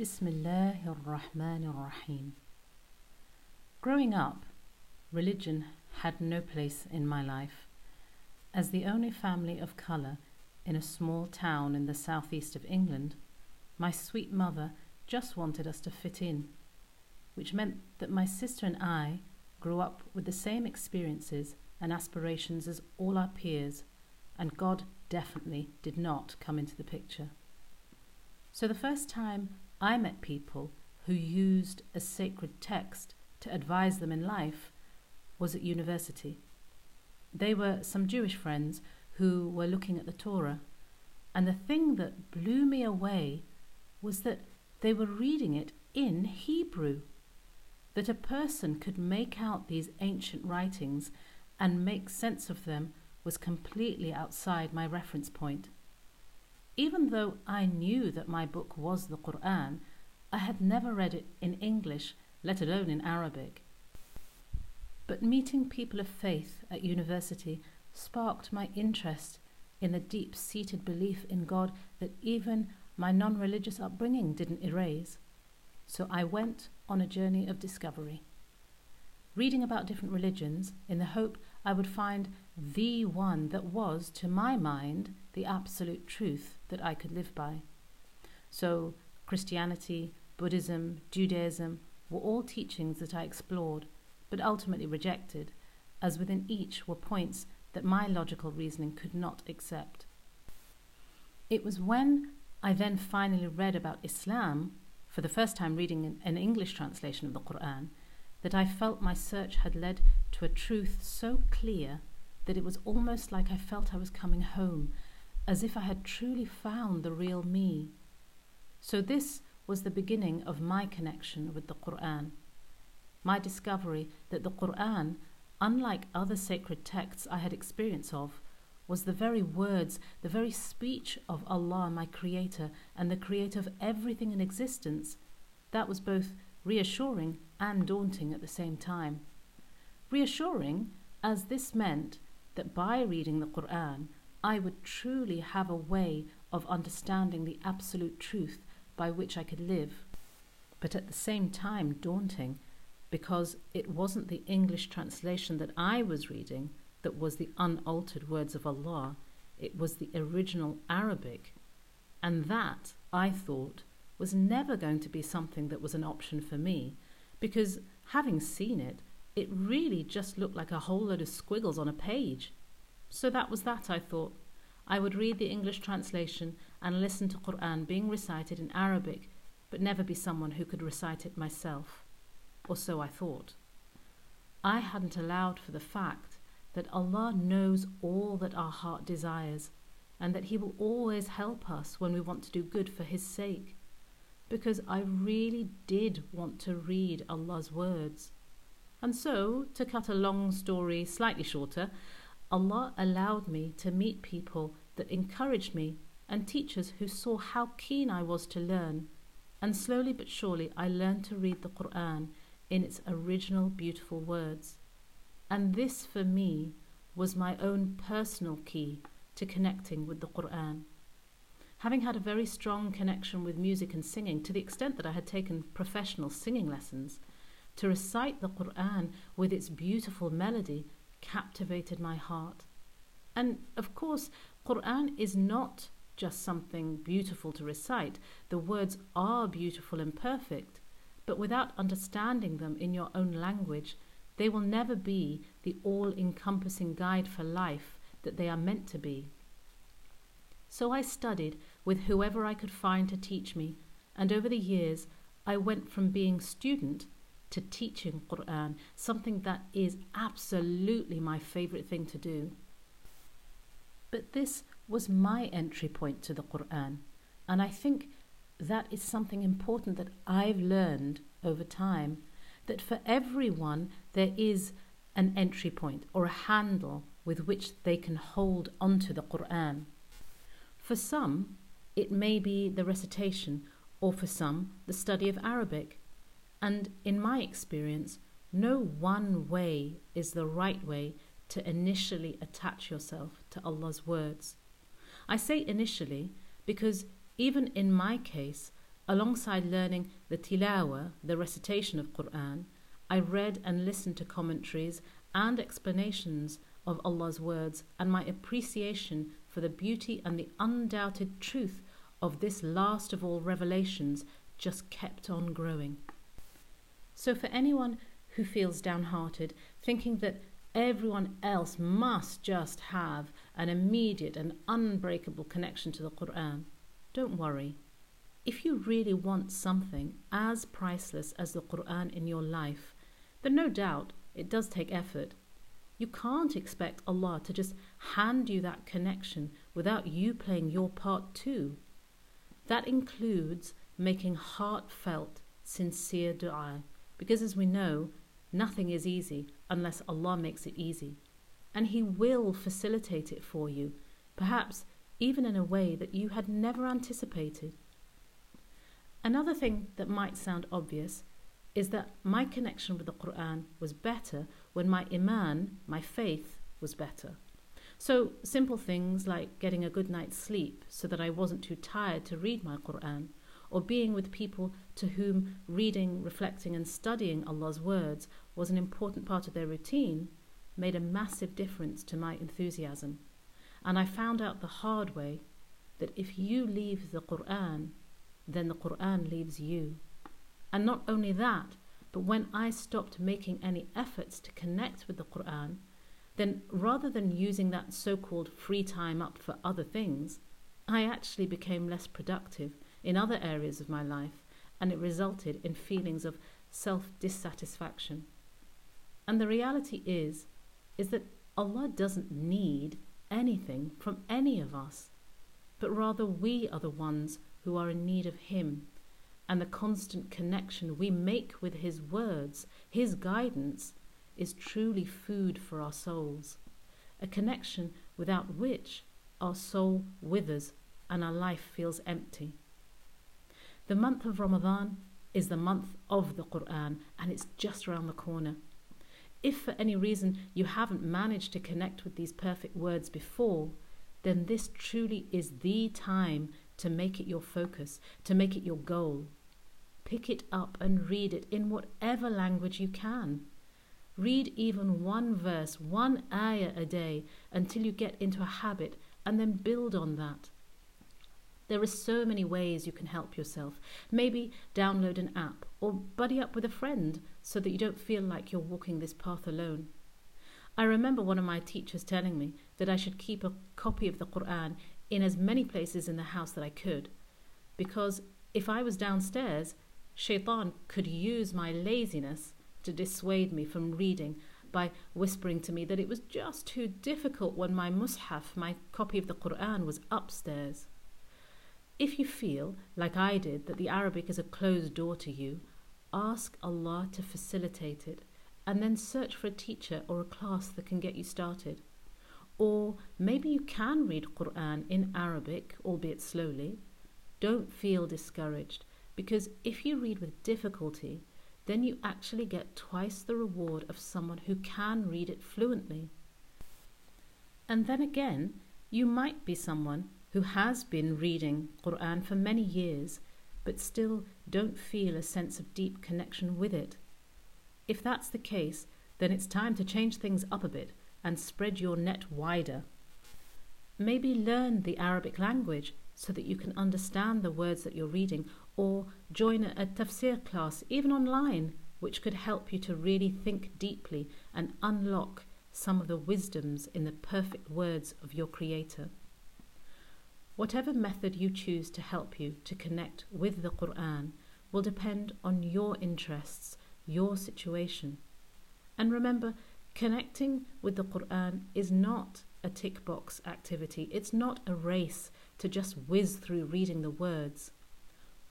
Bismillah ar-Rahman ar-Rahim. Growing up, religion had no place in my life. As the only family of colour in a small town in the southeast of England, my sweet mother just wanted us to fit in, which meant that my sister and I grew up with the same experiences and aspirations as all our peers, and God definitely did not come into the picture. So the first time I met people who used a sacred text to advise them in life was at university. They were some Jewish friends who were looking at the Torah, and the thing that blew me away was that they were reading it in Hebrew. That a person could make out these ancient writings and make sense of them was completely outside my reference point. Even though I knew that my book was the Quran, I had never read it in English, let alone in Arabic. But meeting people of faith at university sparked my interest in the deep seated belief in God that even my non religious upbringing didn't erase. So I went on a journey of discovery, reading about different religions in the hope I would find the one that was, to my mind, the absolute truth that I could live by. So, Christianity, Buddhism, Judaism were all teachings that I explored, but ultimately rejected, as within each were points that my logical reasoning could not accept. It was when I then finally read about Islam, for the first time reading an English translation of the Quran, that I felt my search had led to a truth so clear that it was almost like I felt I was coming home, as if I had truly found the real me. So, this was the beginning of my connection with the Quran. My discovery that the Quran, unlike other sacred texts I had experience of, was the very words, the very speech of Allah, my Creator, and the Creator of everything in existence. That was both reassuring and daunting at the same time. Reassuring, as this meant that by reading the Quran, I would truly have a way of understanding the absolute truth by which I could live, but at the same time daunting because it wasn't the English translation that I was reading that was the unaltered words of Allah, it was the original Arabic. And that, I thought, was never going to be something that was an option for me, because having seen it, it really just looked like a whole load of squiggles on a page. So that was that, I thought. I would read the English translation and listen to Quran being recited in Arabic, but never be someone who could recite it myself. Or so I thought. I hadn't allowed for the fact that Allah knows all that our heart desires and that He will always help us when we want to do good for His sake. Because I really did want to read Allah's words. And so, to cut a long story slightly shorter, Allah allowed me to meet people that encouraged me and teachers who saw how keen I was to learn. And slowly but surely, I learned to read the Quran in its original beautiful words. And this, for me, was my own personal key to connecting with the Quran. Having had a very strong connection with music and singing to the extent that I had taken professional singing lessons, to recite the Quran with its beautiful melody captivated my heart. And of course, Quran is not just something beautiful to recite. The words are beautiful and perfect, but without understanding them in your own language, they will never be the all encompassing guide for life that they are meant to be. So I studied with whoever I could find to teach me, and over the years I went from being student to teaching Quran, something that is absolutely my favorite thing to do. But this was my entry point to the Quran, and I think that is something important that I've learned over time that for everyone there is an entry point or a handle with which they can hold onto the Quran. For some, it may be the recitation, or for some, the study of Arabic. And in my experience, no one way is the right way to initially attach yourself to Allah's words. I say initially because even in my case, alongside learning the tilawa, the recitation of Quran, I read and listened to commentaries and explanations of Allah's words, and my appreciation for the beauty and the undoubted truth of this last of all revelations just kept on growing. So, for anyone who feels downhearted, thinking that everyone else must just have an immediate and unbreakable connection to the Quran, don't worry. If you really want something as priceless as the Quran in your life, then no doubt it does take effort. You can't expect Allah to just hand you that connection without you playing your part too. That includes making heartfelt, sincere dua, because as we know, nothing is easy unless Allah makes it easy. And He will facilitate it for you, perhaps even in a way that you had never anticipated. Another thing that might sound obvious is that my connection with the Quran was better when my iman, my faith, was better. So, simple things like getting a good night's sleep so that I wasn't too tired to read my Quran, or being with people to whom reading, reflecting, and studying Allah's words was an important part of their routine, made a massive difference to my enthusiasm. And I found out the hard way that if you leave the Quran, then the Quran leaves you. And not only that, but when I stopped making any efforts to connect with the Quran, then rather than using that so called free time up for other things, I actually became less productive in other areas of my life, and it resulted in feelings of self dissatisfaction. And the reality is, is that Allah doesn't need anything from any of us, but rather we are the ones who are in need of Him and the constant connection we make with His words, His guidance, is truly food for our souls. A connection without which our soul withers and our life feels empty. The month of Ramadan is the month of the Quran and it's just around the corner. If for any reason you haven't managed to connect with these perfect words before, then this truly is the time to make it your focus, to make it your goal. Pick it up and read it in whatever language you can. Read even one verse, one ayah a day until you get into a habit and then build on that. There are so many ways you can help yourself. Maybe download an app or buddy up with a friend so that you don't feel like you're walking this path alone. I remember one of my teachers telling me that I should keep a copy of the Quran in as many places in the house that I could, because if I was downstairs, Shaitan could use my laziness to dissuade me from reading by whispering to me that it was just too difficult when my mushaf, my copy of the Quran, was upstairs. If you feel, like I did, that the Arabic is a closed door to you, ask Allah to facilitate it and then search for a teacher or a class that can get you started. Or maybe you can read Quran in Arabic, albeit slowly. Don't feel discouraged because if you read with difficulty, then you actually get twice the reward of someone who can read it fluently. And then again, you might be someone who has been reading Quran for many years but still don't feel a sense of deep connection with it. If that's the case, then it's time to change things up a bit and spread your net wider. Maybe learn the Arabic language so that you can understand the words that you're reading, or join a tafsir class, even online, which could help you to really think deeply and unlock some of the wisdoms in the perfect words of your Creator. Whatever method you choose to help you to connect with the Quran will depend on your interests, your situation. And remember, Connecting with the Quran is not a tick box activity. It's not a race to just whiz through reading the words.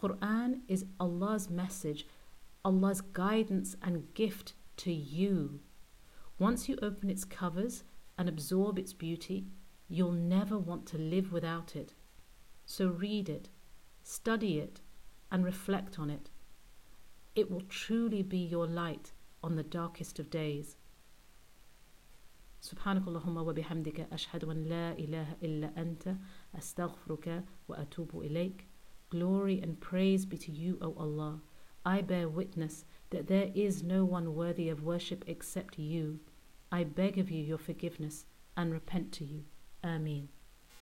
Quran is Allah's message, Allah's guidance and gift to you. Once you open its covers and absorb its beauty, you'll never want to live without it. So read it, study it, and reflect on it. It will truly be your light on the darkest of days. سبحانك اللهم وبحمدك أشهد أن لا إله إلا أنت أستغفرك وأتوب إليك Glory and praise be to you, O Allah. I bear witness that there is no one worthy of worship except you. I beg of you your forgiveness and repent to you. Ameen.